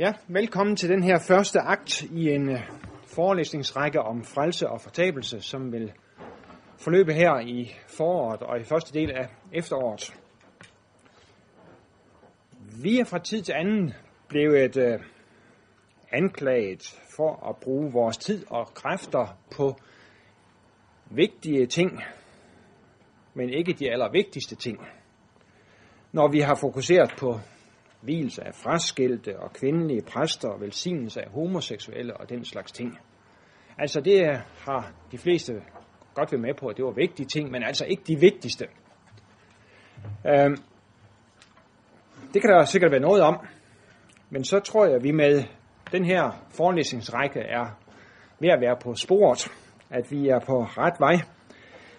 Ja, velkommen til den her første akt i en øh, forelæsningsrække om frelse og fortabelse, som vil forløbe her i foråret og i første del af efteråret. Vi er fra tid til anden blevet øh, anklaget for at bruge vores tid og kræfter på vigtige ting, men ikke de allervigtigste ting. Når vi har fokuseret på hvilelse af fraskilte og kvindelige præster og velsignelse af homoseksuelle og den slags ting. Altså det har de fleste godt været med på, at det var vigtige ting, men altså ikke de vigtigste. Øhm, det kan der sikkert være noget om, men så tror jeg, at vi med den her forelæsningsrække er ved at være på sporet, at vi er på ret vej,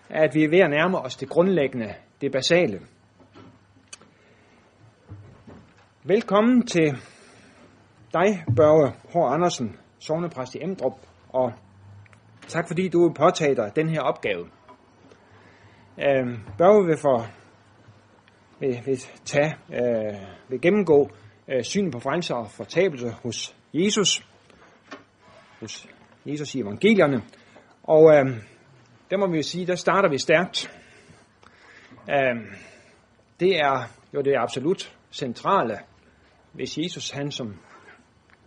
at vi er ved at nærme os det grundlæggende, det basale. Velkommen til dig, Børge H. Andersen, sovnepræst i Emdrup, og tak fordi du vil påtage dig den her opgave. Øh, Børge vil, for, vil, vil, tage, øh, vil gennemgå øh, synet på frelse og fortabelse hos Jesus, hos Jesus i evangelierne, og øh, der må vi jo sige, der starter vi stærkt. Øh, det er jo det absolut centrale hvis Jesus, han som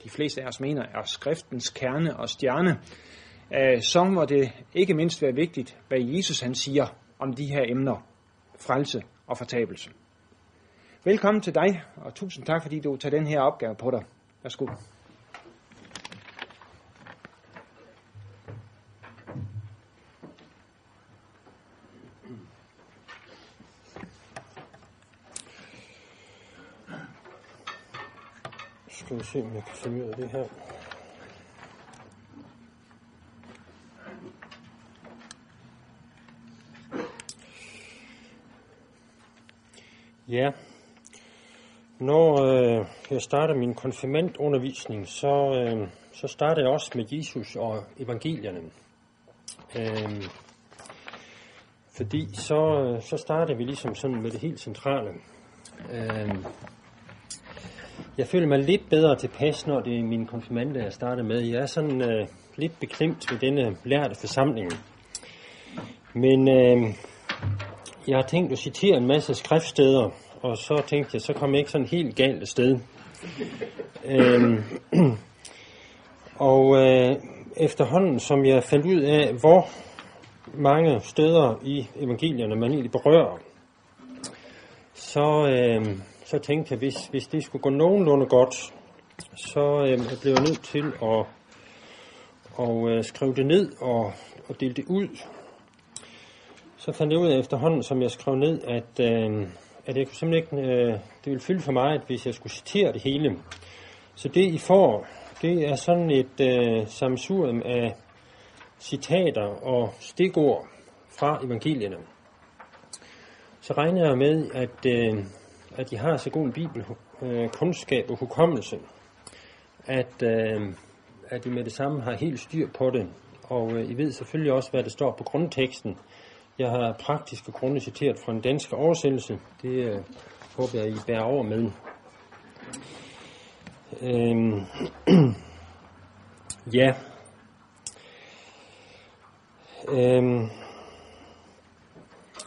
de fleste af os mener, er skriftens kerne og stjerne, øh, så må det ikke mindst være vigtigt, hvad Jesus han siger om de her emner, frelse og fortabelse. Velkommen til dig, og tusind tak, fordi du tager den her opgave på dig. Værsgo. Skal vi se, om jeg kan finde ud af det her. Ja, når øh, jeg starter min konfirmandundervisning, så, øh, så starter jeg også med Jesus og evangelierne. Øh, fordi så, øh, så starter vi ligesom sådan med det helt centrale. Øh, jeg føler mig lidt bedre tilpas, når det er min konfirmande, jeg starter med. Jeg er sådan øh, lidt beklemt ved denne lærte forsamling. Men øh, jeg har tænkt at citere en masse skriftsteder, og så tænkte jeg, så kommer jeg ikke sådan helt galt af sted. øh, og øh, efterhånden, som jeg fandt ud af, hvor mange steder i evangelierne man egentlig berører, så... Øh, så tænkte jeg, hvis, hvis det skulle gå nogenlunde godt, så øh, blev jeg nødt til at og, øh, skrive det ned og, og dele det ud. Så fandt jeg ud af efterhånden, som jeg skrev ned, at, øh, at jeg kunne simpelthen ikke, øh, det ville fylde for mig, at hvis jeg skulle citere det hele. Så det I får, det er sådan et øh, samsurium af citater og stikord fra evangelierne. Så regner jeg med, at øh, at de har så god en bibelkundskab øh, og hukommelse, at, øh, at I med det samme har helt styr på det. Og øh, I ved selvfølgelig også, hvad der står på grundteksten. Jeg har praktiske grunde citeret fra en dansk oversættelse. Det øh, håber jeg, I bærer over med. Øh, ja. Øh,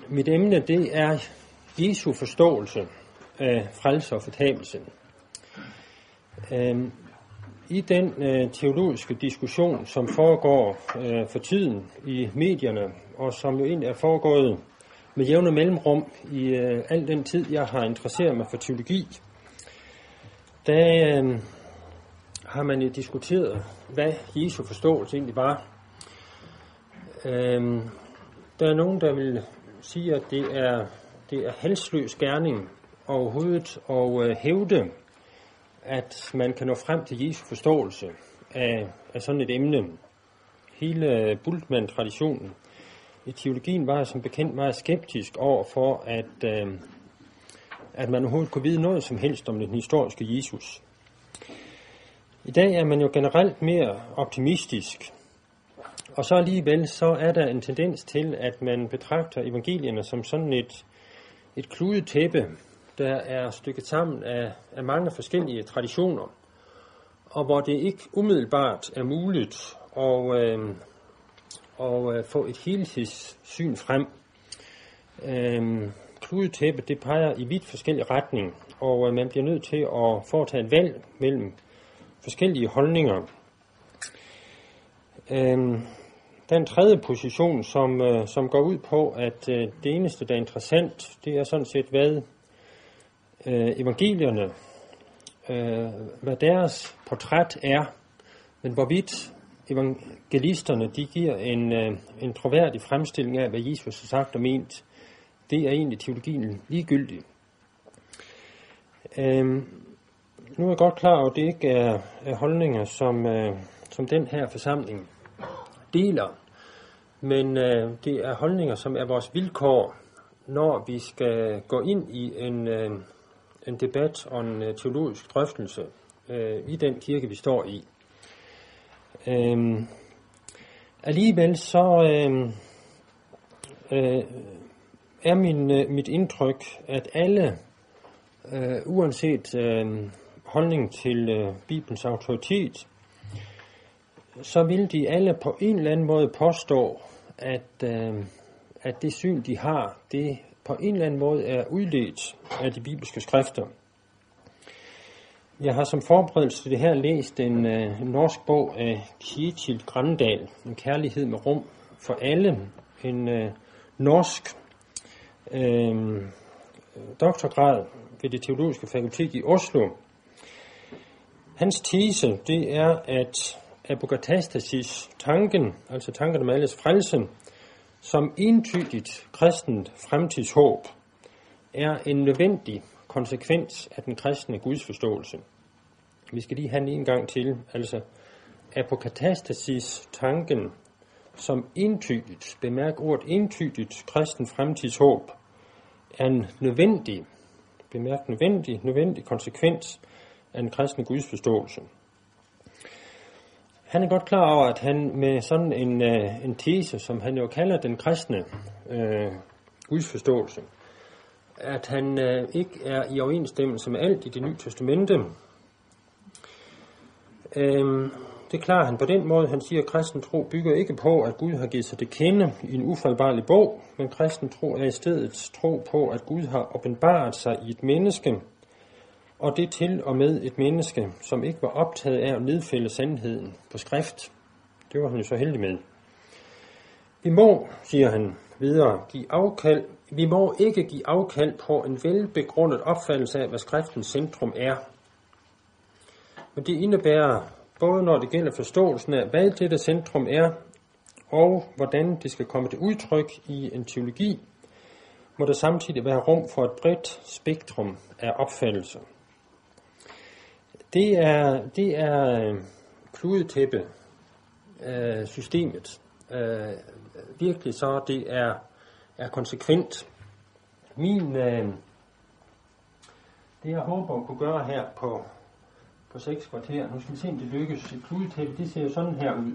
mit emne, det er Jesu forståelse af frelse og fortabelse. Øhm, I den øh, teologiske diskussion, som foregår øh, for tiden i medierne, og som jo egentlig er foregået med jævne mellemrum i øh, al den tid, jeg har interesseret mig for teologi, der øh, har man jo diskuteret, hvad Jesu forståelse egentlig var. Øh, der er nogen, der vil sige, at det er, det er halsløs gerning overhovedet at øh, hævde, at man kan nå frem til Jesu forståelse af, af sådan et emne. Hele øh, Bultmann-traditionen i teologien var som bekendt meget skeptisk over for, at, øh, at man overhovedet kunne vide noget som helst om den historiske Jesus. I dag er man jo generelt mere optimistisk, og så alligevel så er der en tendens til, at man betragter evangelierne som sådan et, et kludetæppe, der er stykket sammen af, af mange forskellige traditioner. og hvor det ikke umiddelbart er muligt at, øh, at øh, få et helhedssyn frem. Øh, kludetæppet det peger i vidt forskellige retning, og øh, man bliver nødt til at foretage et valg mellem forskellige holdninger. Øh, der er en tredje position, som, øh, som går ud på, at øh, det eneste, der er interessant, det er sådan set, hvad øh, evangelierne, øh, hvad deres portræt er, men hvorvidt evangelisterne de giver en, øh, en troværdig fremstilling af, hvad Jesus har sagt og ment, det er egentlig teologien ligegyldig. Øh, nu er jeg godt klar over, at det ikke er, er holdninger, som, øh, som den her forsamling deler, men øh, det er holdninger, som er vores vilkår, når vi skal gå ind i en, øh, en debat og en øh, teologisk drøftelse øh, i den kirke, vi står i. Øh, alligevel så øh, øh, er min, øh, mit indtryk, at alle, øh, uanset øh, holdning til øh, Bibelens autoritet, så vil de alle på en eller anden måde påstå, at, øh, at det syn, de har, det på en eller anden måde er udledt af de bibelske skrifter. Jeg har som forberedelse til det her læst en, øh, norsk bog af Kjetil Grandal, En kærlighed med rum for alle, en øh, norsk øh, doktorgrad ved det teologiske fakultet i Oslo. Hans tese, det er, at apokatastasis tanken, altså tanken om alles frelse, som entydigt kristent fremtidshåb, er en nødvendig konsekvens af den kristne gudsforståelse. Vi skal lige have en gang til, altså apokatastasis tanken som entydigt, bemærk ordet entydigt, kristen fremtidshåb, er en nødvendig, bemærk nødvendig, nødvendig konsekvens af den kristne gudsforståelse. Han er godt klar over, at han med sådan en, øh, en tese, som han jo kalder den kristne øh, gudsforståelse, at han øh, ikke er i overensstemmelse med alt i det nye testamente. Øh, det klarer han på den måde. Han siger, at kristen tro bygger ikke på, at Gud har givet sig det kende i en ufejlbarlig bog, men kristen tro er i stedet tro på, at Gud har åbenbaret sig i et menneske, og det til og med et menneske, som ikke var optaget af at nedfælde sandheden på skrift. Det var han jo så heldig med. Vi må, siger han videre, give afkald. Vi må ikke give afkald på en velbegrundet opfattelse af, hvad skriftens centrum er. Men det indebærer, både når det gælder forståelsen af, hvad dette centrum er, og hvordan det skal komme til udtryk i en teologi, må der samtidig være rum for et bredt spektrum af opfattelser. Det er, det er øh, kludetæppe øh, systemet. Øh, virkelig så det er, er konsekvent. Min, øh, det jeg håber at kunne gøre her på, på seks kvarter, nu skal vi se om det lykkes. Et kludetæppe, det ser jo sådan her ud.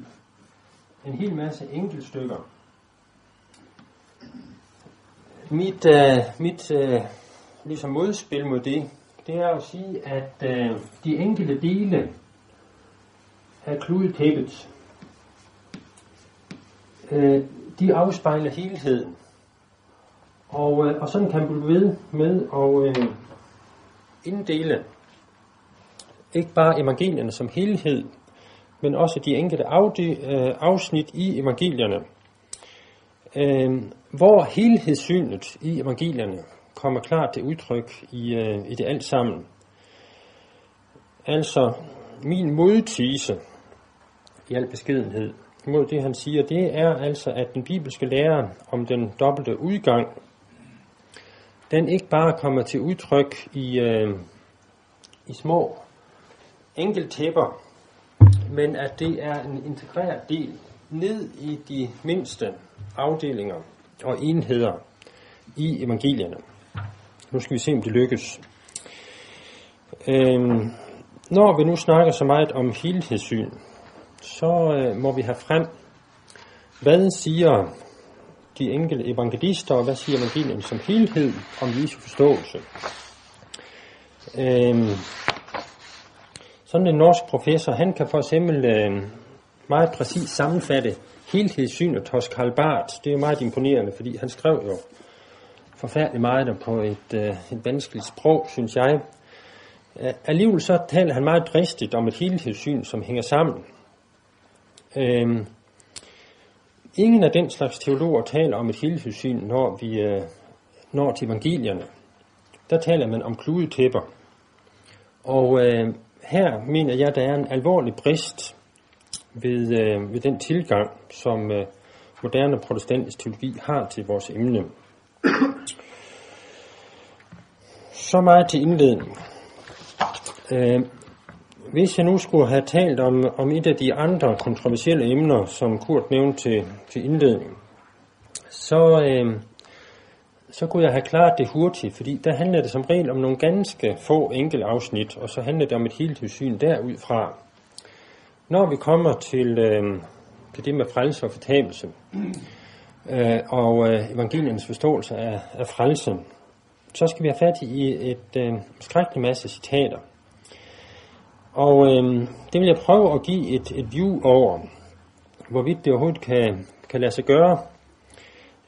En hel masse enkeltstykker. Mit, øh, mit øh, ligesom modspil mod det, det er at sige, at øh, de enkelte dele af kludetæppet, øh, de afspejler helheden. Og, øh, og sådan kan man blive ved med at øh, inddele ikke bare evangelierne som helhed, men også de enkelte øh, afsnit i evangelierne. Øh, hvor helhedssynet i evangelierne kommer klart til udtryk i, øh, i det alt sammen. Altså, min modtise i al beskedenhed mod det, han siger, det er altså, at den bibelske lære om den dobbelte udgang, den ikke bare kommer til udtryk i, øh, i små enkeltæpper, men at det er en integreret del ned i de mindste afdelinger og enheder i evangelierne. Nu skal vi se, om det lykkes. Øhm, når vi nu snakker så meget om helhedssyn, så øh, må vi have frem, hvad siger de enkelte evangelister, og hvad siger evangelien som helhed om Jesu forståelse. Øhm, Sådan en norsk professor, han kan for eksempel øh, meget præcis sammenfatte helhedssynet hos Karl Barth. Det er meget imponerende, fordi han skrev jo forfærdeligt meget på et, øh, et vanskeligt sprog, synes jeg. Øh, alligevel så taler han meget dristigt om et helhedssyn, som hænger sammen. Øhm, ingen af den slags teologer taler om et helhedssyn, når vi øh, når til evangelierne. Der taler man om kludetæpper. Og øh, her mener jeg, der er en alvorlig brist ved, øh, ved den tilgang, som øh, moderne protestantisk teologi har til vores emne. Så meget til indledning. Øh, hvis jeg nu skulle have talt om, om et af de andre kontroversielle emner, som Kurt nævnte til, til indledning, så, øh, så kunne jeg have klaret det hurtigt, fordi der handler det som regel om nogle ganske få enkelte afsnit, og så handler det om et helhedssyn derudfra. Når vi kommer til, øh, til det med frelse og fortabelse, øh, og øh, evangeliernes forståelse af, af frelse, så skal vi have fat i et øh, skrækkelig masse citater. Og øh, det vil jeg prøve at give et, et view over, hvorvidt det overhovedet kan, kan lade sig gøre.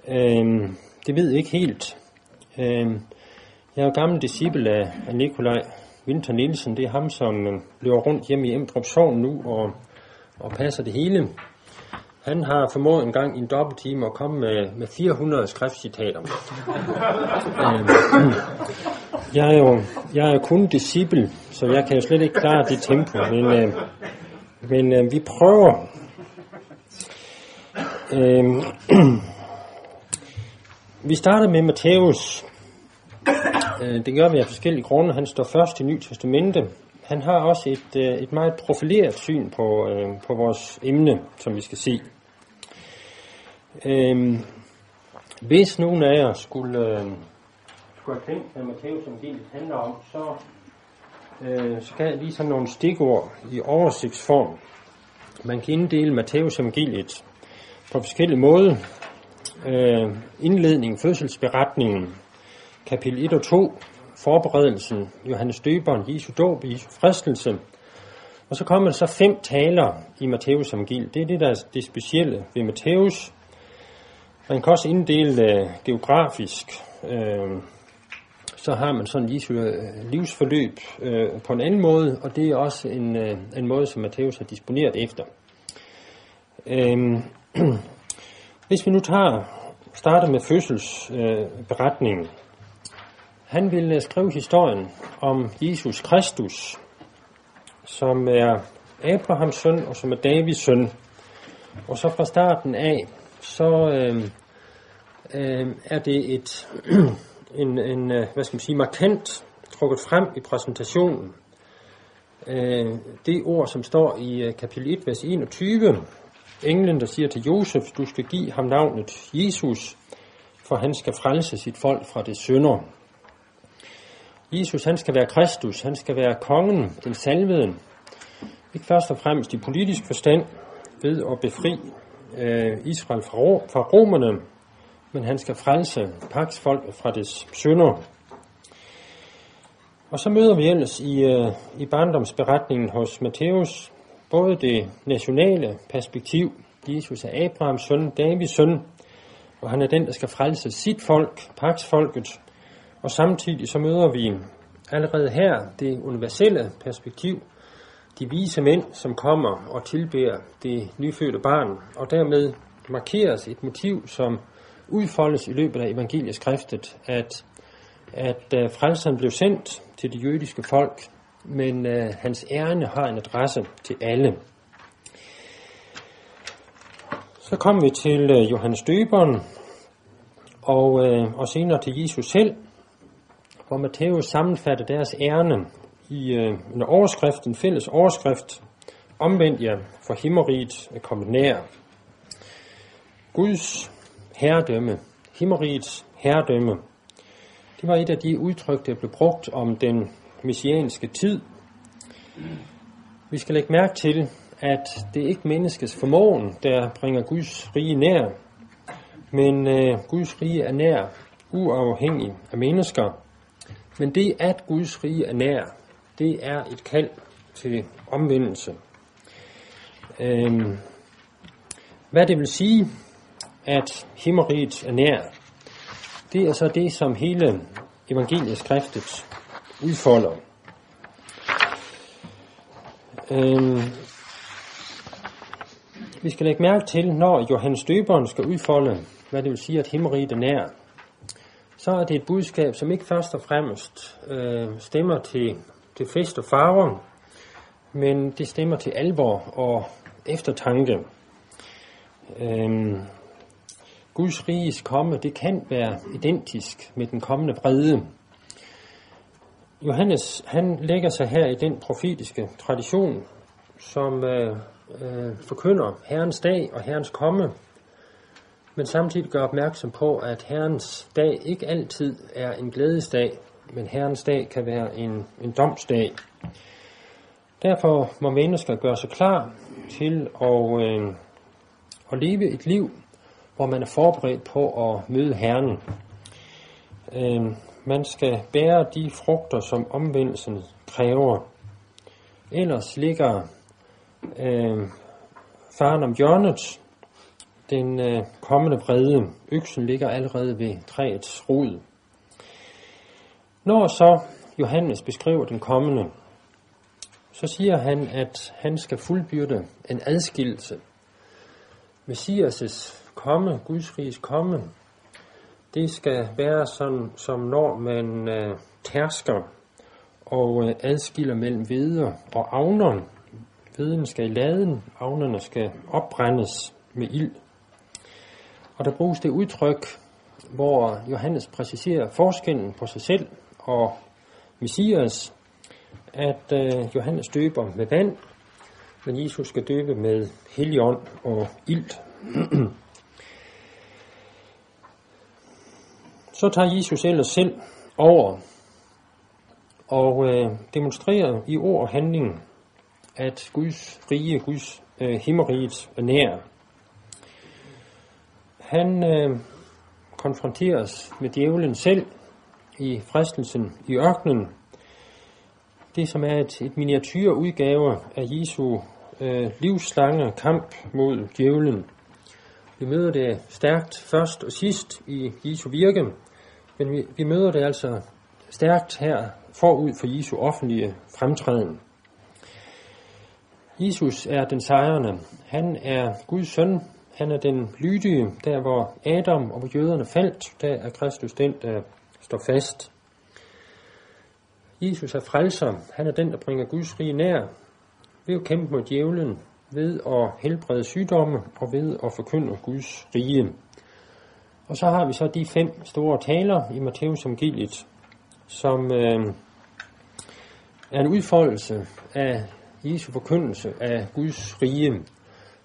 Øh, det ved jeg ikke helt. Øh, jeg er jo gammel disciple af, af Nikolaj Winter Nielsen. Det er ham, som øh, løber rundt hjemme i Emdrup Sogn nu og, og passer det hele. Han har formået en gang i en dobbelttime at komme med, med 400 skriftcitater. øh, jeg er jo jeg er kun disciple, så jeg kan jo slet ikke klare det tempo, men, øh, men øh, vi prøver. Øh, vi starter med Matthæus. Øh, det gør vi af forskellige grunde. Han står først i Ny Testamente. Han har også et, øh, et meget profileret syn på, øh, på vores emne, som vi skal se. Øhm, hvis nogen af jer skulle, øh, skulle have tænkt, hvad Matthæus evangeliet handler om, så, øh, så kan jeg lige sådan nogle stikord i oversigtsform. Man kan inddele Matthæus evangeliet på forskellige måder. Øh, indledningen, fødselsberetningen, kapitel 1 og 2, forberedelsen, Johannes Døberen, Jesu dåb, Jesu fristelse. Og så kommer der så fem taler i Matthæus evangeliet. Det er det, der er det specielle ved Matthæus. Man kan også inddele øh, geografisk. Uh, så har man sådan Jesu øh, livsforløb på en anden måde, og det er også en, en måde, som Matthæus har disponeret efter. Uh, hvis vi nu tager, starter med fødselsberetningen. Uh, han vil skrive historien om Jesus Kristus, som er Abrahams søn, og som er Davids søn. Og så fra starten af, så øh, øh, er det et en, en øh, hvad skal man sige, markant trukket frem i præsentationen. Øh, det ord, som står i øh, kapitel 1, vers 21, englen, der siger til Josef, du skal give ham navnet Jesus, for han skal frelse sit folk fra det synder. Jesus, han skal være Kristus, han skal være kongen, den salvede. Ikke først og fremmest i politisk forstand, ved at befri øh, Israel fra, fra romerne, men han skal frelse paksfolk fra dets synder. Og så møder vi ellers i, øh, i barndomsberetningen hos Matthæus både det nationale perspektiv, Jesus er Abrahams søn, Davids søn, og han er den, der skal frelse sit folk, paksfolket, og samtidig så møder vi allerede her det universelle perspektiv, de vise mænd, som kommer og tilbærer det nyfødte barn, og dermed markeres et motiv, som udfoldes i løbet af evangelieskriftet, at, at uh, frelseren blev sendt til det jødiske folk, men uh, hans ærne har en adresse til alle. Så kommer vi til uh, Johannes Døberen, og, uh, og senere til Jesus selv, hvor Matthæus sammenfatter deres ærne i øh, en overskrift, en fælles overskrift, omvendt jer, for himmeriget er kommet nær. Guds herredømme, himmerigets herredømme, det var et af de udtryk, der blev brugt om den messianske tid. Vi skal lægge mærke til, at det ikke er menneskets formåen, der bringer Guds rige nær, men øh, Guds rige er nær, uafhængig af mennesker. Men det, at Guds rige er nær, det er et kald til omvendelse. Øhm, hvad det vil sige, at himmeriget er nær, det er så det, som hele evangelieskriftet udfolder. Øhm, vi skal lægge mærke til, når Johannes Døberen skal udfolde, hvad det vil sige, at himmeriget er nær, så er det et budskab, som ikke først og fremmest øh, stemmer til, til fest og farver, men det stemmer til alvor og eftertanke. Øhm, Guds riges komme, det kan være identisk med den kommende vrede. Johannes, han lægger sig her i den profetiske tradition, som øh, øh, forkynder Herrens dag og Herrens komme, men samtidig gør opmærksom på, at Herrens dag ikke altid er en glædesdag, men Herrens dag kan være en, en domsdag. Derfor må mennesker gøre sig klar til at, øh, at leve et liv, hvor man er forberedt på at møde Herren. Øh, man skal bære de frugter, som omvendelsen kræver. Ellers ligger øh, faren om hjørnet, den øh, kommende vrede. Øksen ligger allerede ved træets rod. Når så Johannes beskriver den kommende, så siger han, at han skal fuldbyrde en adskillelse. Messias' komme, Guds riges komme, det skal være sådan, som når man øh, tærsker og øh, adskiller mellem veder og avneren. Hveden skal i laden, avnerne skal opbrændes med ild. Og der bruges det udtryk, hvor Johannes præciserer forskellen på sig selv og Messias, at øh, Johannes døber med vand, men Jesus skal døbe med helion og ilt. Så tager Jesus ellers selv over og øh, demonstrerer i ord og handling, at Guds rige, Guds øh, himmeriget er nær. Han øh, konfronteres med djævlen selv i fristelsen i ørkenen. Det som er et, et miniatyrudgave af Jesu øh, livslange kamp mod djævlen. Vi møder det stærkt først og sidst i Jesu virke, men vi, vi møder det altså stærkt her forud for Jesu offentlige fremtræden. Jesus er den sejrende. Han er Guds søn. Han er den lydige, der hvor Adam og hvor jøderne faldt, der er Kristus den, der står fast. Jesus er frelser. Han er den, der bringer Guds rige nær ved at kæmpe mod djævlen, ved at helbrede sygdomme og ved at forkynde Guds rige. Og så har vi så de fem store taler i Matteus evangeliet, som øh, er en udfoldelse af Jesu forkyndelse af Guds rige.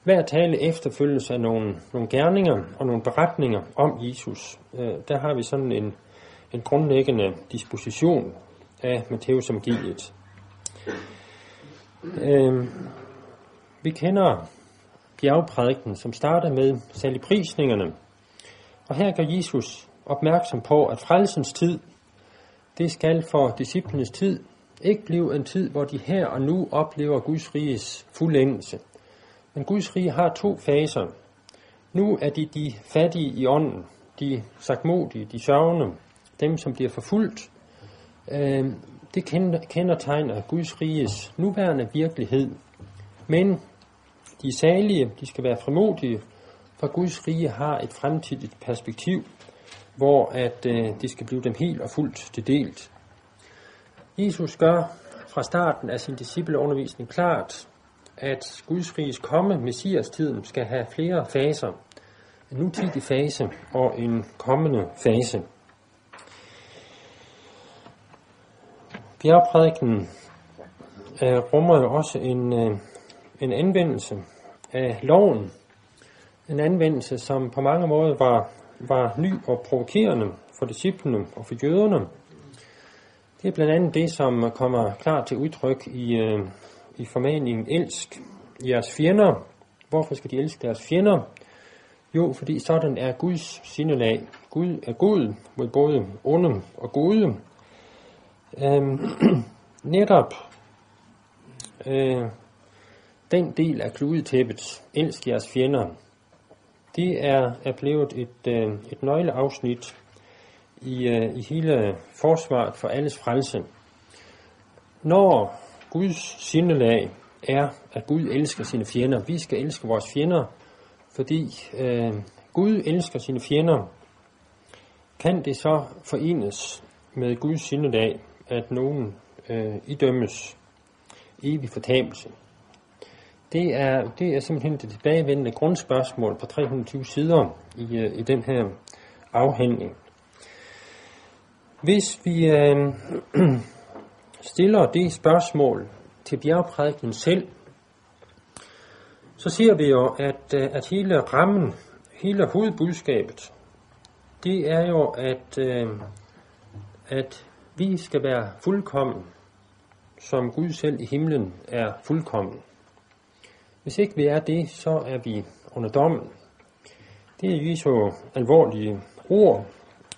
Hver tale efterfølges af nogle, nogle gerninger og nogle beretninger om Jesus. Øh, der har vi sådan en, en grundlæggende disposition af Matteus evangeliet. Øh, vi kender bjergprædiken, som starter med saligprisningerne, og her gør Jesus opmærksom på, at frelsens tid, det skal for disciplenes tid ikke blive en tid, hvor de her og nu oplever Guds riges fuldendelse. Men Guds rige har to faser. Nu er de de fattige i ånden, de sagtmodige, de sørgende, dem som bliver forfulgt. Øh, det kendetegner Guds riges nuværende virkelighed. Men de salige, de skal være frimodige, for Guds rige har et fremtidigt perspektiv, hvor at øh, det skal blive dem helt og fuldt til delt. Jesus gør fra starten af sin discipleundervisning klart, at Guds riges komme, Messias-tiden, skal have flere faser. En nutidig fase og en kommende fase. Bjergprædiken øh, rummer jo også en, øh, en anvendelse af loven, en anvendelse, som på mange måder var, var ny og provokerende for disciplene og for jøderne. Det er blandt andet det, som kommer klart til udtryk i, øh, i formaningen Elsk jeres fjender. Hvorfor skal de elske deres fjender? Jo, fordi sådan er Guds sindelag. Gud er god mod både onde og gode øh, netop øh, den del af kludetæppet, elsk jeres fjender, det er, er blevet et, øh, et nøgleafsnit i, øh, i hele forsvaret for alles frelse. Når Guds sindelag er, at Gud elsker sine fjender, vi skal elske vores fjender, fordi øh, Gud elsker sine fjender, kan det så forenes med Guds sindelag, at nogen øh, idømmes evig fortabelse. Det er, det er simpelthen det tilbagevendende grundspørgsmål på 320 sider i, øh, i den her afhandling. Hvis vi øh, stiller det spørgsmål til bjergprædiken selv, så ser vi jo, at, øh, at hele rammen, hele hovedbudskabet, det er jo, at, øh, at vi skal være fuldkommen, som Gud selv i himlen er fuldkommen. Hvis ikke vi er det, så er vi under dommen. Det er så alvorlige ord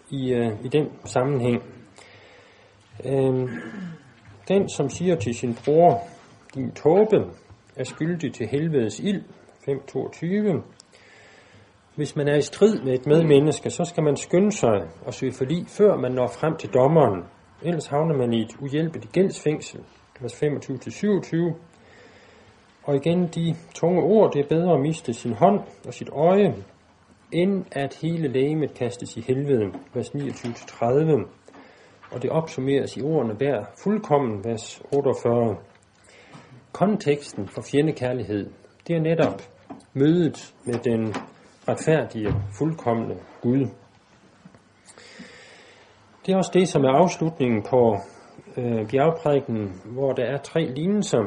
i, øh, i den sammenhæng. Uh, den, som siger til sin bror, din tåbe er skyldig til helvedes ild, 5.22. Hvis man er i strid med et medmenneske, så skal man skynde sig og søge forlig, før man når frem til dommeren. Ellers havner man i et uhjælpeligt gældsfængsel, altså vers 25-27. Og igen de tunge ord, det er bedre at miste sin hånd og sit øje, end at hele lægemet kastes i helvede, vers 29-30. Og det opsummeres i ordene hver fuldkommen, vers 48. Konteksten for fjendekærlighed, det er netop mødet med den retfærdige, fuldkommende Gud. Det er også det, som er afslutningen på øh, bjergprædiken, hvor der er tre lignelser,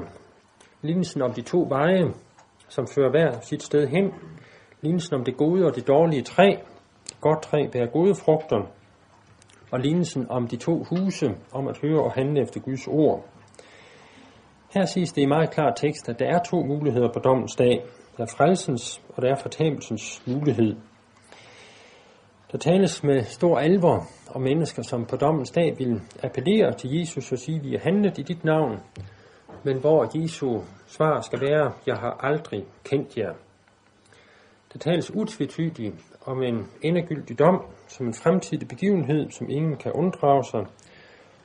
lignelsen om de to veje, som fører hver sit sted hen, lignelsen om det gode og det dårlige træ, godt træ bærer gode frugter, og lignelsen om de to huse, om at høre og handle efter Guds ord. Her siges det i meget klar tekst, at der er to muligheder på dommens dag. Der er frelsens, og der er fortabelsens mulighed. Der tales med stor alvor om mennesker, som på dommens dag vil appellere til Jesus og sige, vi er handlet i dit navn, men hvor Jesu svar skal være, jeg har aldrig kendt jer. Der tales utvetydigt om en endegyldig dom, som en fremtidig begivenhed, som ingen kan unddrage sig,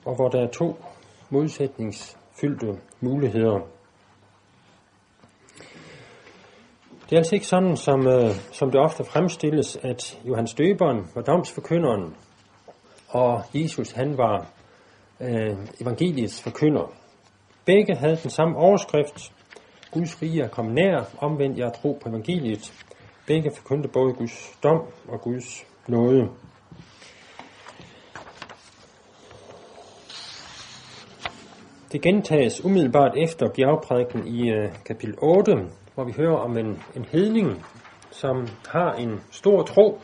og hvor der er to modsætningsfyldte muligheder. Det er altså ikke sådan, som, øh, som det ofte fremstilles, at Johannes Døberen var domsforkynderen, og Jesus han var øh, evangeliets forkynder. Begge havde den samme overskrift. Guds rige er kommet nær, omvendt jeg tro på evangeliet. Begge forkyndte både Guds dom og Guds nåde. Det gentages umiddelbart efter bjergprædiken i øh, kapitel 8, hvor vi hører om en, en hedning, som har en stor tro.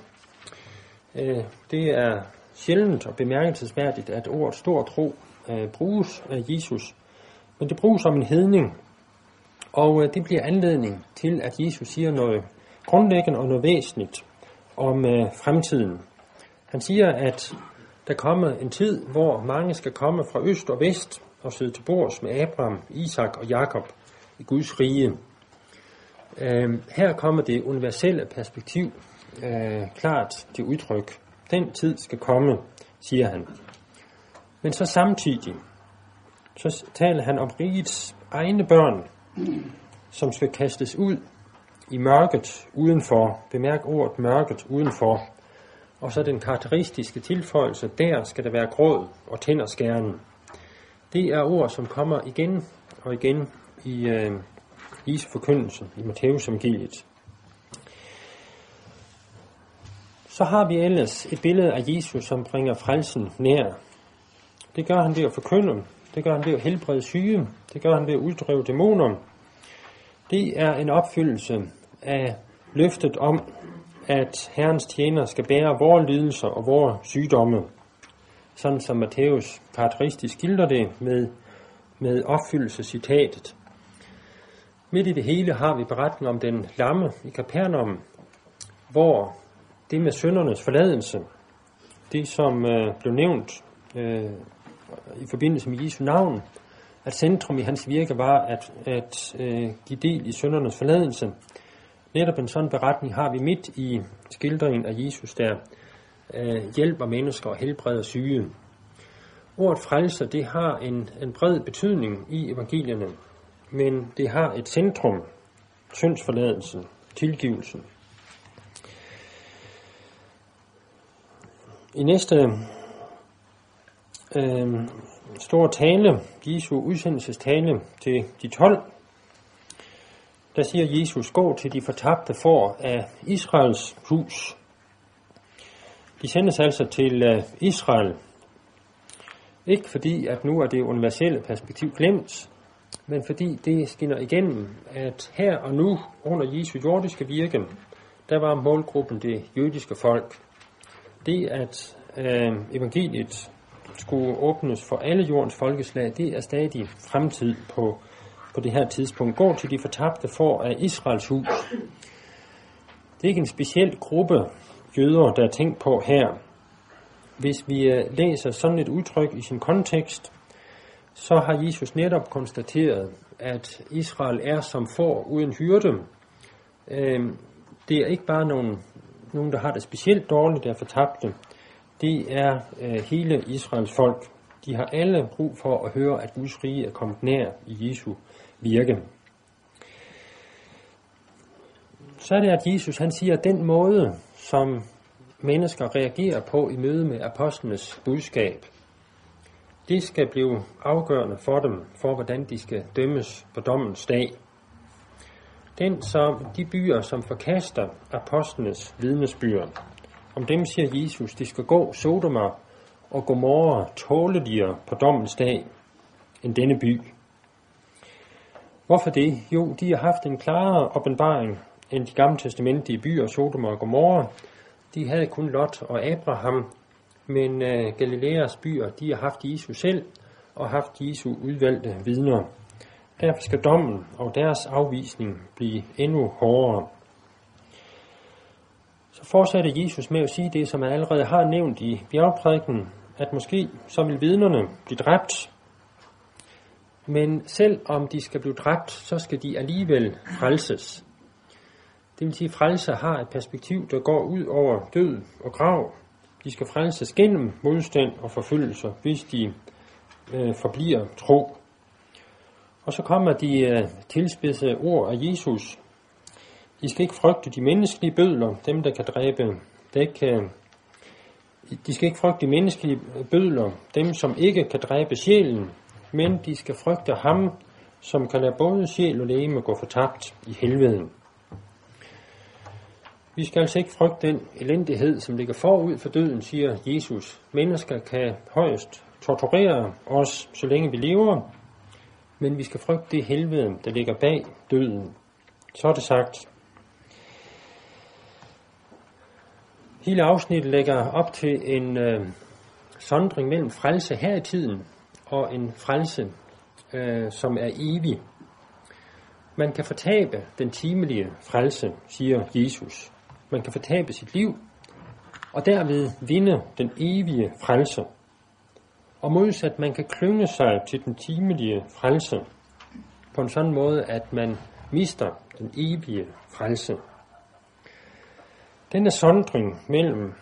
Uh, det er sjældent og bemærkelsesværdigt, at ordet stor tro øh, bruges af Jesus men det bruges som en hedning, og øh, det bliver anledning til, at Jesus siger noget grundlæggende og noget væsentligt om øh, fremtiden. Han siger, at der kommer en tid, hvor mange skal komme fra øst og vest og sidde til bords med Abraham, Isak og Jakob i Guds rige. Øh, her kommer det universelle perspektiv øh, klart til udtryk. Den tid skal komme, siger han. Men så samtidig, så taler han om rigets egne børn, som skal kastes ud i mørket udenfor. Bemærk ordet mørket udenfor. Og så den karakteristiske tilføjelse, der skal der være gråd og tænderskæren. Det er ord, som kommer igen og igen i øh, Jesu forkyndelse i Matteus evangeliet. Så har vi ellers et billede af Jesus, som bringer frelsen nær. Det gør han ved at forkynde det gør han ved at helbrede syge. Det gør han ved at uddrive dæmoner. Det er en opfyldelse af løftet om, at Herrens tjener skal bære vores lidelser og vores sygdomme. Sådan som Matthæus karakteristisk skildrer det med, med opfyldelsescitatet. Midt i det hele har vi beretningen om den lamme i Kapernaum, hvor det med søndernes forladelse, det som øh, blev nævnt øh, i forbindelse med Jesu navn, at centrum i hans virke var at, at øh, give del i søndernes forladelse. Netop en sådan beretning har vi midt i skildringen af Jesus, der øh, hjælper mennesker og helbreder syge. Ordet frelser, det har en, en bred betydning i evangelierne, men det har et centrum, syndsforladelsen, tilgivelsen. I næste øh, store tale, Jesu udsendelsestale til de 12, der siger Jesus, gå til de fortabte for af Israels hus. De sendes altså til øh, Israel, ikke fordi, at nu er det universelle perspektiv glemt, men fordi det skinner igennem, at her og nu under Jesu jordiske virke, der var målgruppen det jødiske folk. Det, at øh, evangeliet skulle åbnes for alle jordens folkeslag, det er stadig fremtid på, på det her tidspunkt. Gå til de fortabte for af Israels hus. Det er ikke en speciel gruppe jøder, der er tænkt på her. Hvis vi øh, læser sådan et udtryk i sin kontekst, så har Jesus netop konstateret, at Israel er som får uden hyrde. Øhm, det er ikke bare nogen, nogen, der har det specielt dårligt, der er fortabte. Det er øh, hele Israels folk. De har alle brug for at høre, at Guds rige er kommet nær i Jesu virke. Så er det, at Jesus han siger, at den måde, som mennesker reagerer på i møde med apostlenes budskab, det skal blive afgørende for dem, for hvordan de skal dømmes på dommens dag. Den som de byer, som forkaster apostlenes vidnesbyrd, om dem siger Jesus, de skal gå Sodoma og Gomorra tåleligere på dommens dag end denne by. Hvorfor det? Jo, de har haft en klarere åbenbaring end de gamle testamentlige byer, Sodoma og Gomorra. De havde kun Lot og Abraham, men øh, Galileas byer, de har haft Jesus selv og haft Jesu udvalgte vidner. Derfor skal dommen og deres afvisning blive endnu hårdere. Så fortsatte Jesus med at sige det, som han allerede har nævnt i bjergprædiken, at måske så vil vidnerne blive dræbt. Men selv om de skal blive dræbt, så skal de alligevel frelses. Det vil sige, at frelse har et perspektiv, der går ud over død og grav. De skal frelses gennem modstand og forfølgelse, hvis de øh, forbliver tro. Og så kommer de øh, tilspidsede ord af Jesus. I skal ikke frygte de menneskelige bødler, dem der kan dræbe. Der kan, øh, de skal ikke frygte de menneskelige bødler, dem som ikke kan dræbe sjælen, men de skal frygte ham, som kan lade både sjæl og læge gå fortabt i helveden. Vi skal altså ikke frygte den elendighed, som ligger forud for døden, siger Jesus. Mennesker kan højst torturere os, så længe vi lever, men vi skal frygte det helvede, der ligger bag døden. Så er det sagt. Hele afsnittet lægger op til en øh, sondring mellem frelse her i tiden og en frelse, øh, som er evig. Man kan fortabe den timelige frelse, siger Jesus. Man kan fortabe sit liv, og derved vinde den evige frelse. Og modsat, man kan klynge sig til den timelige frelse på en sådan måde, at man mister den evige frelse. Denne sondring mellem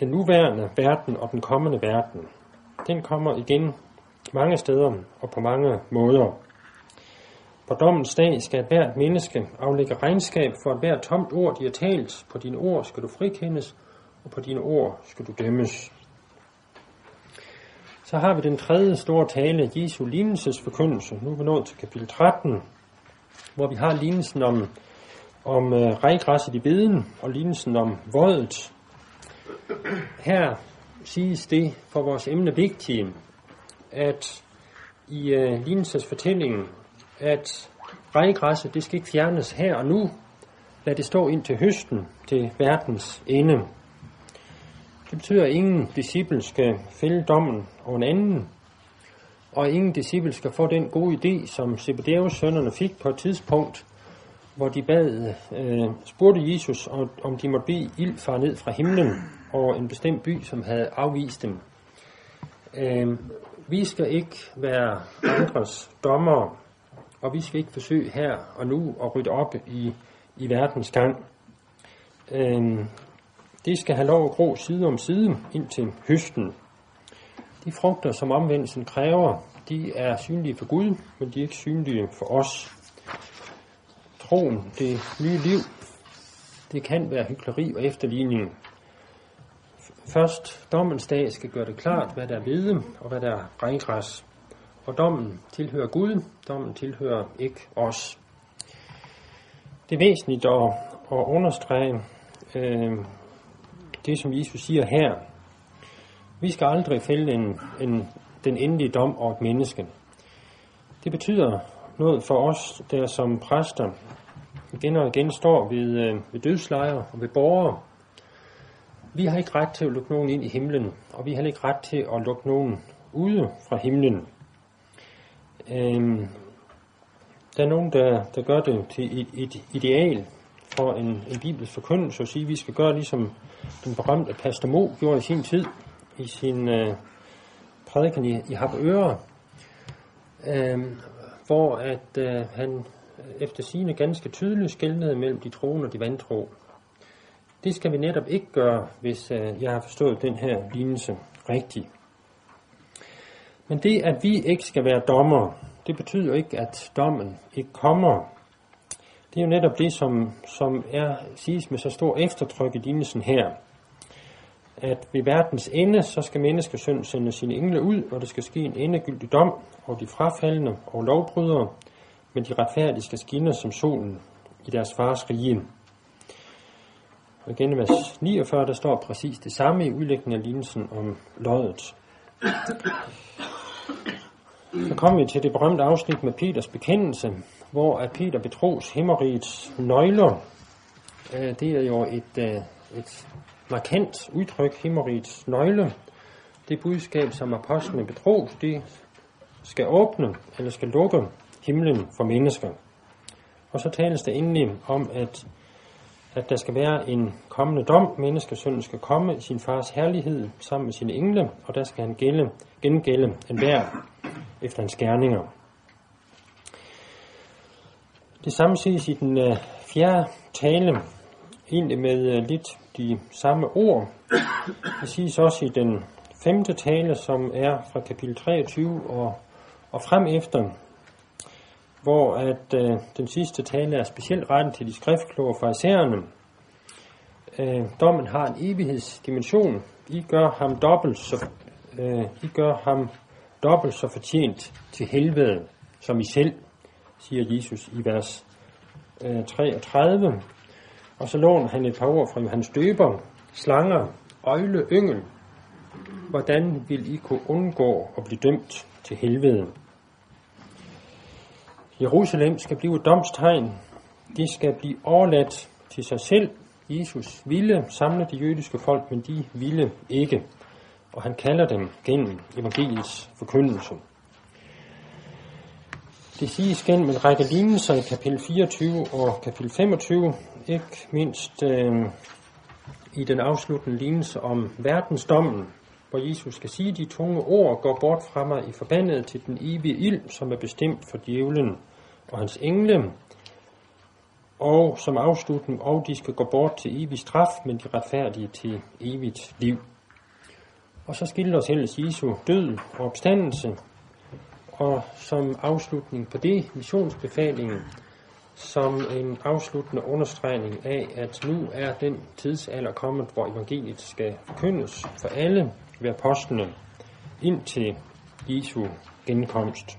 den nuværende verden og den kommende verden, den kommer igen mange steder og på mange måder. På dommens dag skal hvert menneske aflægge regnskab for hvert tomt ord, de har talt. På dine ord skal du frikendes, og på dine ord skal du dømmes. Så har vi den tredje store tale, Jesu lignelsesforkyndelse. Nu er vi nået til kapitel 13, hvor vi har lignelsen om, om øh, uh, rejgræsset i beden og lignelsen om voldet. Her siges det for vores emne vigtige, at i øh, lignelsesfortællingen at regngræsset, det skal ikke fjernes her og nu. Lad det stå ind til høsten, til verdens ende. Det betyder, at ingen disciple skal fælde dommen over en anden, og ingen disciple skal få den gode idé, som Zebedeus sønnerne fik på et tidspunkt, hvor de bad, øh, spurgte Jesus, om de måtte bede ild far ned fra himlen over en bestemt by, som havde afvist dem. Øh, Vi skal ikke være andres dommer, og vi skal ikke forsøge her og nu at rydde op i, i verdens gang. Øhm, det skal have lov at gro side om side indtil høsten. De frugter, som omvendelsen kræver, de er synlige for Gud, men de er ikke synlige for os. Troen, det nye liv, det kan være hykleri og efterligning. Først dommens dag skal gøre det klart, hvad der er hvide og hvad der er regngræs. For dommen tilhører Gud, dommen tilhører ikke os. Det er væsentligt at, at understrege øh, det, som Jesus siger her. Vi skal aldrig fælde en, en, den endelige dom over et menneske. Det betyder noget for os, der som præster igen og igen står ved, øh, ved dødslejre og ved borgere. Vi har ikke ret til at lukke nogen ind i himlen, og vi har ikke ret til at lukke nogen ude fra himlen. Øhm, der er nogen, der, der gør det til et, et ideal for en, en bibelsk forkyndelse, at sige, at vi skal gøre ligesom den berømte Pastor Mo gjorde i sin tid, i sin øh, prædiken i, i Harboøre, øh, hvor at øh, han efter sine ganske tydeligt skældnede mellem de troende og de vantro. Det skal vi netop ikke gøre, hvis øh, jeg har forstået den her lignelse rigtigt. Men det, at vi ikke skal være dommer, det betyder ikke, at dommen ikke kommer. Det er jo netop det, som, som er siges med så stor eftertryk i lignelsen her. At ved verdens ende, så skal menneskesøn sende sine engle ud, og der skal ske en endegyldig dom over de frafaldende og lovbrydere, men de retfærdige skal skinne som solen i deres fars rige. Og igen i vers 49, der står præcis det samme i udlægningen af lignelsen om lodet. Så kom vi til det berømte afsnit med Peters bekendelse, hvor at Peter betros himmerigets nøgler. Øh, det er jo et, øh, et markant udtryk, himmerigets nøgle. Det budskab, som apostlen betros, det skal åbne eller skal lukke himlen for mennesker. Og så tales der endelig om, at, at der skal være en kommende dom. Menneskesønnen skal komme i sin fars herlighed sammen med sine engle, og der skal han gælde, gengælde enhver efter hans gerninger. Det samme ses i den øh, fjerde tale, egentlig med øh, lidt de samme ord. Det siges også i den femte tale, som er fra kapitel 23 og, og frem efter, hvor at øh, den sidste tale er specielt rettet til de skriftkloge farisæerne. Øh, dommen har en evighedsdimension. I gør ham dobbelt så, øh, I gør ham dobbelt så fortjent til helvede som I selv, siger Jesus i vers øh, 33. Og så låner han et par ord fra Johannes Døber. Slanger, øjle, yngel. Hvordan vil I kunne undgå at blive dømt til helvede? Jerusalem skal blive et domstegn. De skal blive overladt til sig selv. Jesus ville samle de jødiske folk, men de ville ikke og han kalder dem gennem evangeliets forkyndelse. Det siges gennem en række lignelser i kapitel 24 og kapitel 25, ikke mindst øh, i den afsluttende lignelse om verdensdommen, hvor Jesus skal sige, de tunge ord går bort fra mig i forbandet til den evige ild, som er bestemt for djævlen og hans engle, og som afslutning, og de skal gå bort til evig straf, men de retfærdige til evigt liv. Og så skildres ellers Jesu død og opstandelse, og som afslutning på det, missionsbefalingen, som en afsluttende understregning af, at nu er den tidsalder kommet, hvor evangeliet skal forkyndes for alle ved apostlene ind til Jesu genkomst.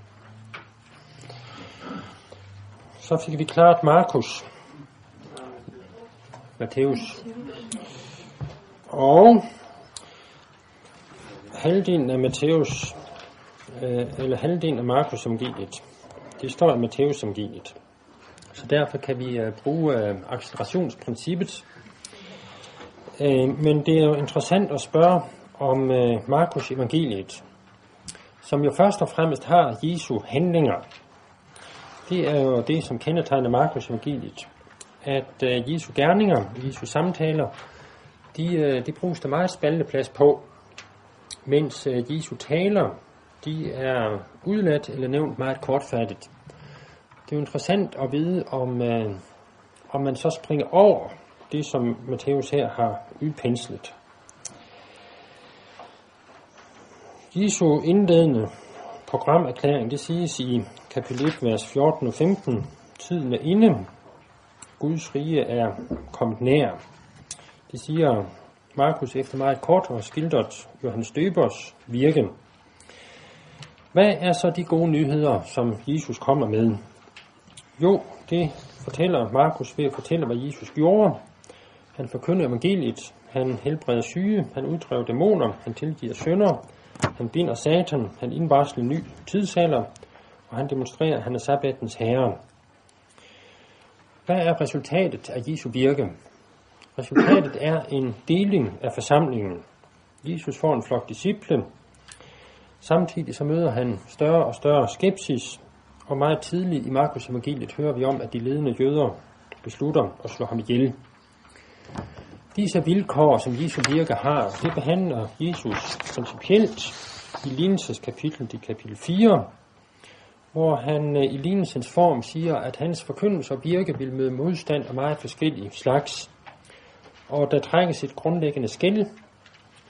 Så fik vi klart Markus, Matthæus og halvdelen af Matthæus, øh, eller halvdelen af Markus som givet. Det står i Matthæus som givet. Så derfor kan vi øh, bruge øh, accelerationsprincippet. Øh, men det er jo interessant at spørge om øh, Markus evangeliet, som jo først og fremmest har Jesu handlinger. Det er jo det, som kendetegner Markus evangeliet. At øh, Jesu gerninger, Jesu samtaler, de, øh, de bruges der meget spalteplads på mens øh, Jesu taler, de er udladt eller nævnt meget kortfattet. Det er jo interessant at vide, om, øh, om man så springer over det, som Matthæus her har udpenslet. Jesu indledende programerklæring, det siges i kapitel 1, vers 14 og 15. Tiden er inde. Guds rige er kommet nær. Det siger Markus efter meget kort og skildret Johannes Døbers virke. Hvad er så de gode nyheder, som Jesus kommer med? Jo, det fortæller Markus ved at fortælle, hvad Jesus gjorde. Han forkyndede evangeliet, han helbreder syge, han uddrev dæmoner, han tilgiver synder, han binder satan, han indvarsler ny tidsalder, og han demonstrerer, at han er sabbatens herre. Hvad er resultatet af Jesu virke? Resultatet er en deling af forsamlingen. Jesus får en flok disciple. Samtidig så møder han større og større skepsis, og meget tidligt i Markus evangeliet hører vi om, at de ledende jøder beslutter at slå ham ihjel. Disse vilkår, som Jesu virke har, det behandler Jesus principielt i lignelseskapitlet i kapitel 4, hvor han øh, i lignelsens form siger, at hans forkyndelse og virke vil møde modstand af meget forskellige slags. Og der trækkes et grundlæggende skæld,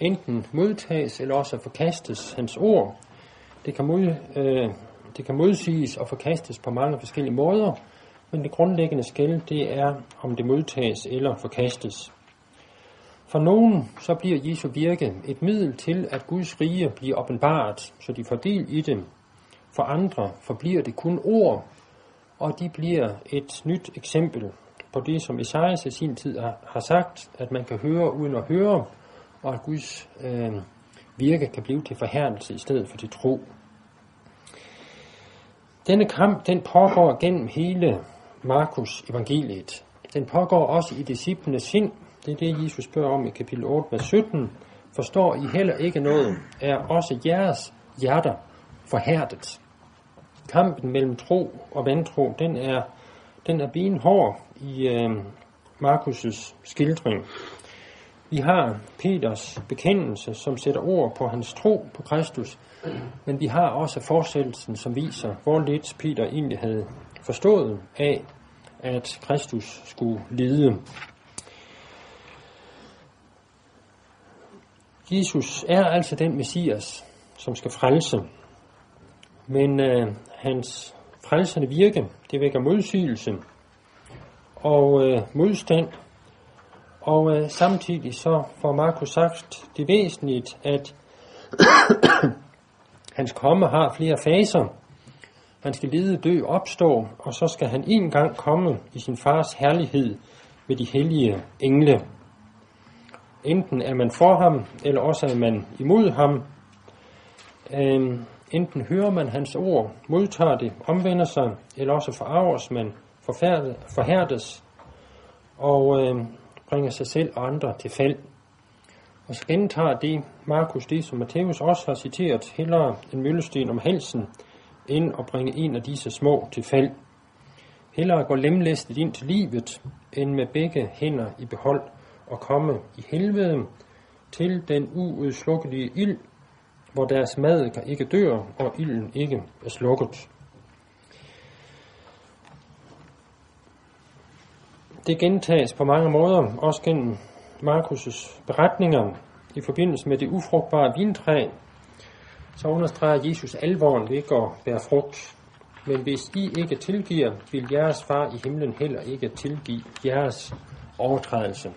enten modtages eller også forkastes hans ord. Det kan, mod, øh, det kan modsiges og forkastes på mange forskellige måder, men det grundlæggende skæld, det er, om det modtages eller forkastes. For nogen så bliver Jesu virke et middel til, at Guds rige bliver åbenbart, så de får del i det. For andre forbliver det kun ord, og de bliver et nyt eksempel på det, som Esajas i sin tid har sagt, at man kan høre uden at høre, og at Guds øh, virke kan blive til forhærdelse i stedet for til tro. Denne kamp, den pågår gennem hele Markus evangeliet. Den pågår også i disciplenes sind, det er det, Jesus spørger om i kapitel 8, vers 17. Forstår I heller ikke noget? Er også jeres hjerter forhærdet? Kampen mellem tro og vantro, den er, den er benhård i øh, Markus' skildring. Vi har Peters bekendelse, som sætter ord på hans tro på Kristus, men vi har også fortsættelsen, som viser, hvor lidt Peter egentlig havde forstået af, at Kristus skulle lide. Jesus er altså den messias, som skal frelse. Men øh, hans frelsende virke, det vækker modsigelse og øh, modstand. Og øh, samtidig så får Markus sagt det væsentligt, at hans komme har flere faser. Han skal lide, dø, opstå, og så skal han en gang komme i sin fars herlighed med de hellige engle. Enten er man for ham, eller også er man imod ham. Øh, enten hører man hans ord, modtager det, omvender sig, eller også forarves man, forhærdes og øh, bringer sig selv og andre til fald. Og så gentager det Markus det, som Matthæus også har citeret, hellere en møllesten om halsen, end at bringe en af disse små til fald. Hellere gå lemlæstet ind til livet, end med begge hænder i behold og komme i helvede til den uudslukkelige ild, hvor deres mad kan ikke dør, og ilden ikke er slukket. Det gentages på mange måder, også gennem Markus' beretninger i forbindelse med det ufrugtbare vintræ, så understreger Jesus alvoren ved ikke at bære frugt. Men hvis I ikke tilgiver, vil jeres far i himlen heller ikke tilgive jeres overtrædelse.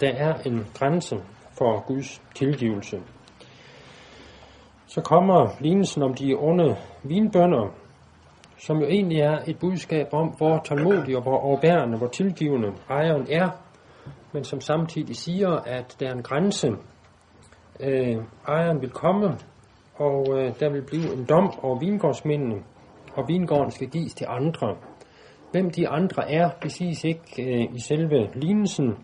Der er en grænse for Guds tilgivelse. Så kommer lignelsen om de onde vinbønder, som jo egentlig er et budskab om, hvor tålmodig og hvor overbærende, hvor tilgivende ejeren er, men som samtidig siger, at der er en grænse. Øh, ejeren vil komme, og øh, der vil blive en dom over vingårdsmændene, og vingården skal gives til andre. Hvem de andre er, det siges ikke øh, i selve lignelsen,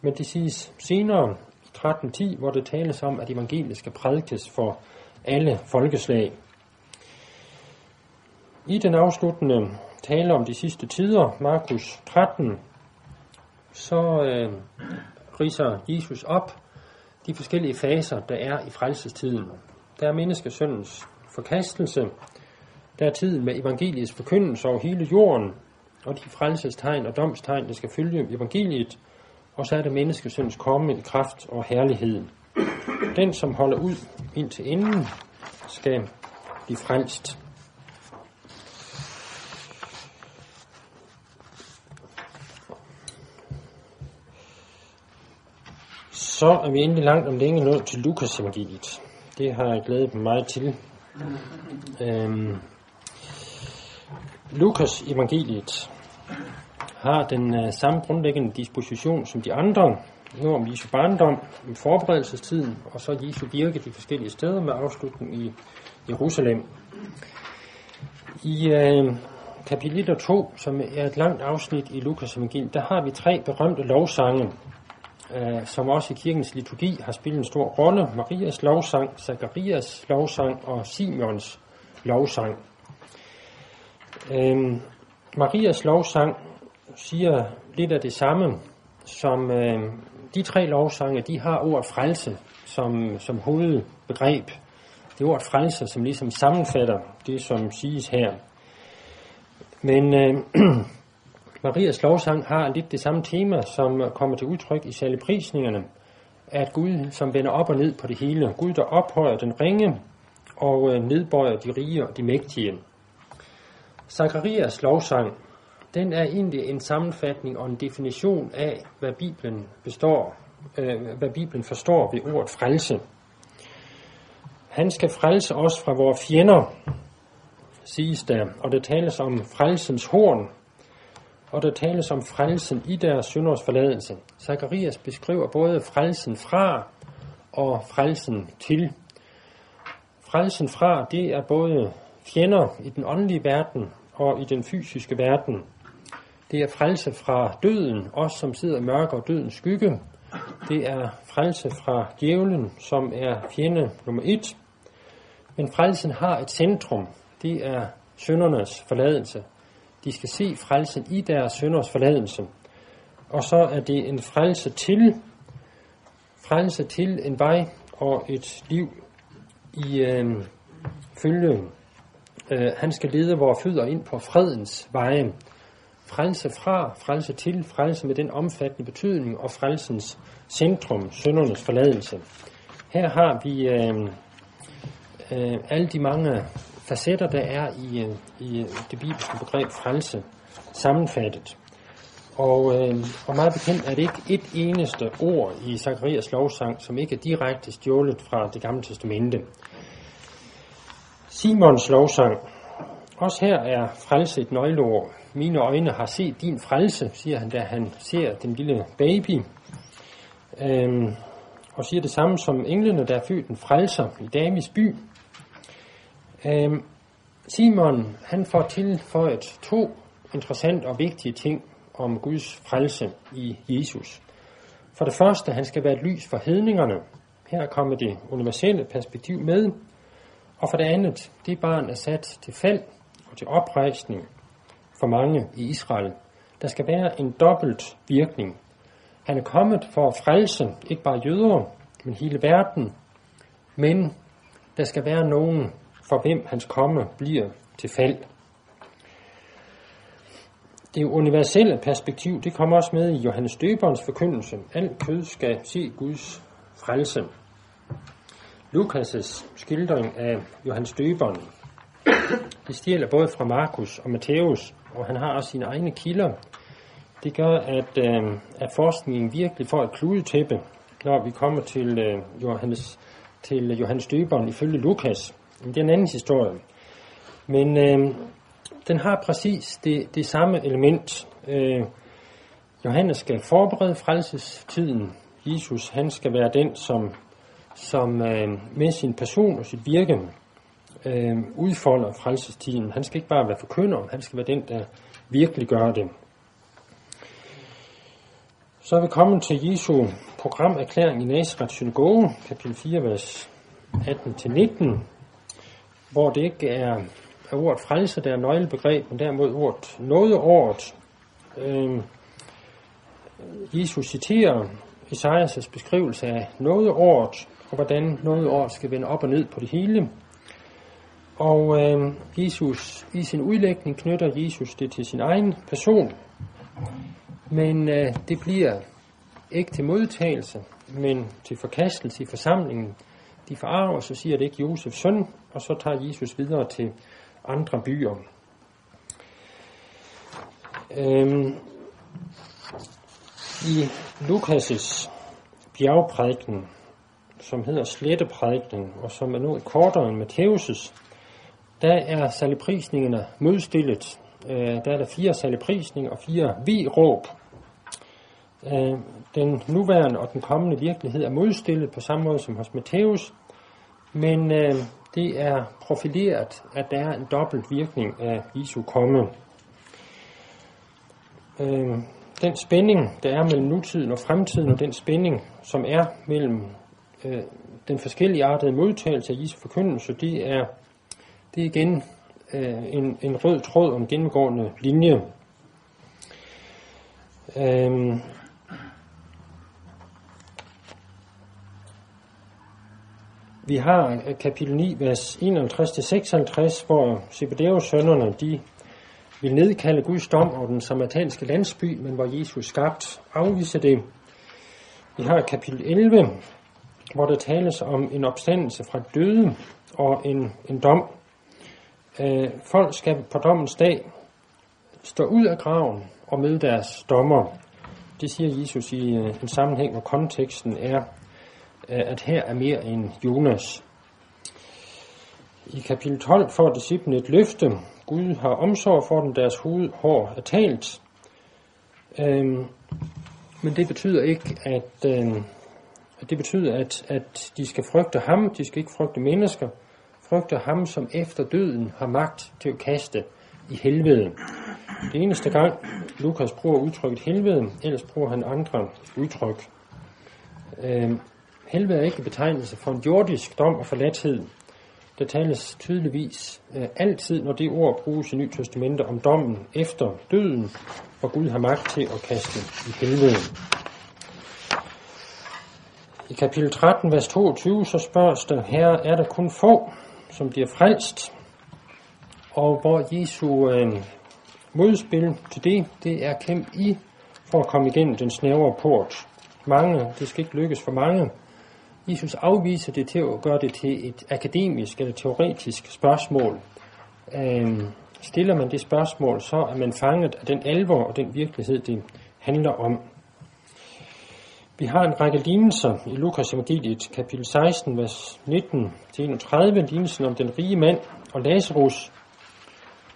men det siges senere 13.10, hvor det tales om, at evangeliet skal prædikes for alle folkeslag. I den afsluttende tale om de sidste tider, Markus 13, så øh, riser Jesus op de forskellige faser, der er i frelsestiden. der er menneskesøndens forkastelse, der er tiden med evangeliets forkyndelse over hele jorden, og de frelsestegn og domstegn, der skal følge evangeliet, og så er det menneskesøndens komme i kraft og herlighed. Den, som holder ud indtil inden skal blive frelst. Så er vi endelig langt om længe nået til Lukas evangeliet. Det har jeg glædet mig meget til. Øhm, Lukas evangeliet har den øh, samme grundlæggende disposition som de andre. Nu om Jesu barndom, forberedelsestiden, og så Jesu virke de forskellige steder med afslutning i Jerusalem. I øh, kapitel 2, som er et langt afsnit i Lukas evangeliet, der har vi tre berømte lovsange, øh, som også i kirkens liturgi har spillet en stor rolle. Marias lovsang, Zakarias lovsang og Simons lovsang. Øh, Marias lovsang siger lidt af det samme, som øh, de tre lovsange, de har ordet frelse som, som hovedbegreb. Det er ordet frelse, som ligesom sammenfatter det, som siges her. Men øh, Marias lovsang har lidt det samme tema, som kommer til udtryk i saligprisningerne, at Gud, som vender op og ned på det hele, Gud, der ophøjer den ringe og øh, nedbøjer de rige og de mægtige. Zakarias lovsang, den er egentlig en sammenfatning og en definition af, hvad Bibelen består, øh, hvad Bibelen forstår ved ordet frelse. Han skal frelse os fra vores fjender, siges der, og der tales om frelsens horn, og der tales om frelsen i deres synders forladelse. Zacharias beskriver både frelsen fra og frelsen til. Frelsen fra, det er både fjender i den åndelige verden og i den fysiske verden. Det er frelse fra døden, os som sidder i mørke og dødens skygge. Det er frelse fra djævlen, som er fjende nummer et. Men frelsen har et centrum. Det er søndernes forladelse. De skal se frelsen i deres sønders forladelse. Og så er det en frelse til, frelse til en vej og et liv i øh, følge. Øh, han skal lede vores fødder ind på fredens veje. Frelse fra, frelse til, frelse med den omfattende betydning og frelsens centrum, søndernes forladelse. Her har vi øh, øh, alle de mange facetter, der er i, øh, i øh, det bibelske begreb frelse, sammenfattet. Og, øh, og meget bekendt er det ikke et eneste ord i Zakarias lovsang, som ikke er direkte stjålet fra det gamle testamente. Simons lovsang. Også her er frelse et nøgleord. Mine øjne har set din frelse, siger han, da han ser den lille baby. Øhm, og siger det samme som englene, der er født en frelser i Davids by. Øhm, Simon, han får tilføjet to interessante og vigtige ting om Guds frelse i Jesus. For det første, han skal være et lys for hedningerne. Her kommer det universelle perspektiv med. Og for det andet, det barn er sat til fald og til oprejsning for mange i Israel. Der skal være en dobbelt virkning. Han er kommet for at frelse ikke bare jøder, men hele verden. Men der skal være nogen, for hvem hans komme bliver til fald. Det universelle perspektiv, det kommer også med i Johannes Døberens forkyndelse. Alt kød skal se Guds frelse. Lukas' skildring af Johannes Døberen, det stjæler både fra Markus og Matthæus, og han har også sine egne kilder. Det gør, at, øh, at forskningen virkelig får et kludetæppe, når vi kommer til, øh, Johannes, til Johannes Døberen ifølge Lukas. Det er en anden historie. Men øh, den har præcis det, det samme element. Øh, Johannes skal forberede frelsestiden. Jesus han skal være den, som, som øh, med sin person og sit virke øh, udfolder frelsestiden. Han skal ikke bare være forkynder, han skal være den, der virkelig gør det. Så er vi kommet til Jesu programerklæring i Nazareth synagoge, kapitel 4, vers 18-19 hvor det ikke er, er ordet frelse, der er nøglebegreb, men derimod ordet ord Øh, Jesus citerer Esajas' beskrivelse af nådeåret, og hvordan nådeåret skal vende op og ned på det hele. Og øh, Jesus, i sin udlægning knytter Jesus det til sin egen person, men øh, det bliver ikke til modtagelse, men til forkastelse i forsamlingen. De forarver så siger det ikke Josefs søn, og så tager Jesus videre til andre byer. Øhm, I Lukas' bjergprædiken, som hedder Sletteprædiken, og som er noget kortere end Matthæus' der er saligprisningerne modstillet. Øh, der er der fire saligprisninger og fire vi-råb. Øh, den nuværende og den kommende virkelighed er modstillet på samme måde som hos Matthæus, men øh, det er profileret, at der er en dobbelt virkning af Jesu komme. Øh, den spænding, der er mellem nutiden og fremtiden, og den spænding, som er mellem øh, den forskellige artede modtagelse af Jesu forkyndelse, det er, det er igen øh, en, en rød tråd om gennemgående linje. Øhm, Vi har øh, kapitel 9, vers 51-56, hvor Zebedeus sønnerne, de vil nedkalde Guds dom over den samaritanske landsby, men hvor Jesus skabt afviser det. Vi har kapitel 11, hvor der tales om en opstandelse fra døde og en, en dom. Øh, folk skal på dommens dag stå ud af graven og møde deres dommer. Det siger Jesus i øh, en sammenhæng, hvor konteksten er øh, at her er mere end Jonas. I kapitel 12 får disciplen et løfte. Gud har omsorg for dem, deres hår er talt. Øhm, men det betyder ikke, at, øhm, det betyder, at, at de skal frygte ham, de skal ikke frygte mennesker, frygte ham, som efter døden har magt til at kaste i helvede. Det eneste gang, Lukas bruger udtrykket helvede, ellers bruger han andre udtryk. Øh, Helvede er ikke betegnelse for en jordisk dom og forladthed. Der tales tydeligvis øh, altid, når det ord bruges i Nyt Testamente om dommen efter døden, hvor Gud har magt til at kaste i helvede. I kapitel 13, vers 22, så spørges der, her er der kun få, som bliver frelst, og hvor Jesu øh, modspil til det, det er kæmpe i for at komme igennem den snævre port. Mange, det skal ikke lykkes for mange, Jesus afviser det til at gøre det til et akademisk eller teoretisk spørgsmål. Øh, stiller man det spørgsmål, så er man fanget af den alvor og den virkelighed, det handler om. Vi har en række lignelser i Lukas evangeliet, kapitel 16, vers 19-31, lignelsen om den rige mand og Lazarus,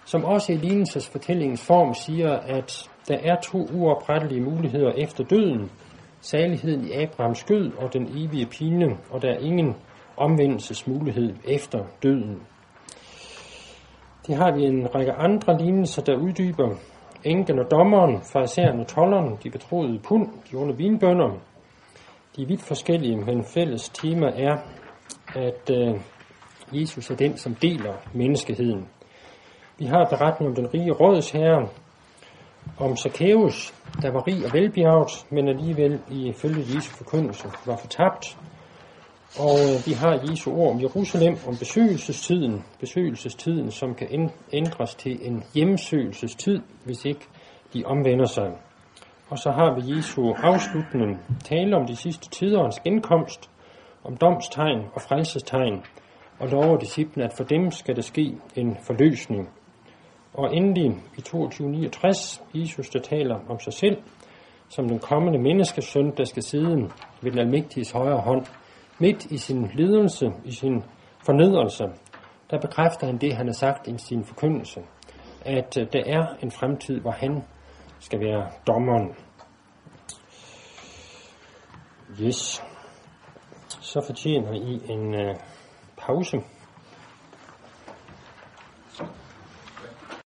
som også i lignelsesfortællingens form siger, at der er to uoprettelige muligheder efter døden – saligheden i Abrahams skød og den evige pine, og der er ingen omvendelsesmulighed efter døden. Det har vi en række andre lignelser, der uddyber enken og dommeren, farisæeren og tolleren, de betroede pund, de onde vinbønder. De er vidt forskellige, men fælles tema er, at øh, Jesus er den, som deler menneskeheden. Vi har beretningen om den rige rådsherre, om Zacchaeus, der var rig og velbjerget, men alligevel ifølge Jesu forkyndelse var fortabt. Og øh, vi har Jesu ord om Jerusalem, om besøgelsestiden, besøgelsestiden, som kan ændres til en hjemsøgelsestid, hvis ikke de omvender sig. Og så har vi Jesu afslutning, tale om de sidste tiderens genkomst, om domstegn og frelsestegn, og lover disciplen, at for dem skal der ske en forløsning. Og endelig i 2269, Jesus der taler om sig selv, som den kommende menneskesøn, der skal sidde ved den almægtiges højre hånd, midt i sin lidelse, i sin fornedrelse, der bekræfter han det, han har sagt i sin forkyndelse, at øh, der er en fremtid, hvor han skal være dommeren. Yes. Så fortjener I en øh, pause.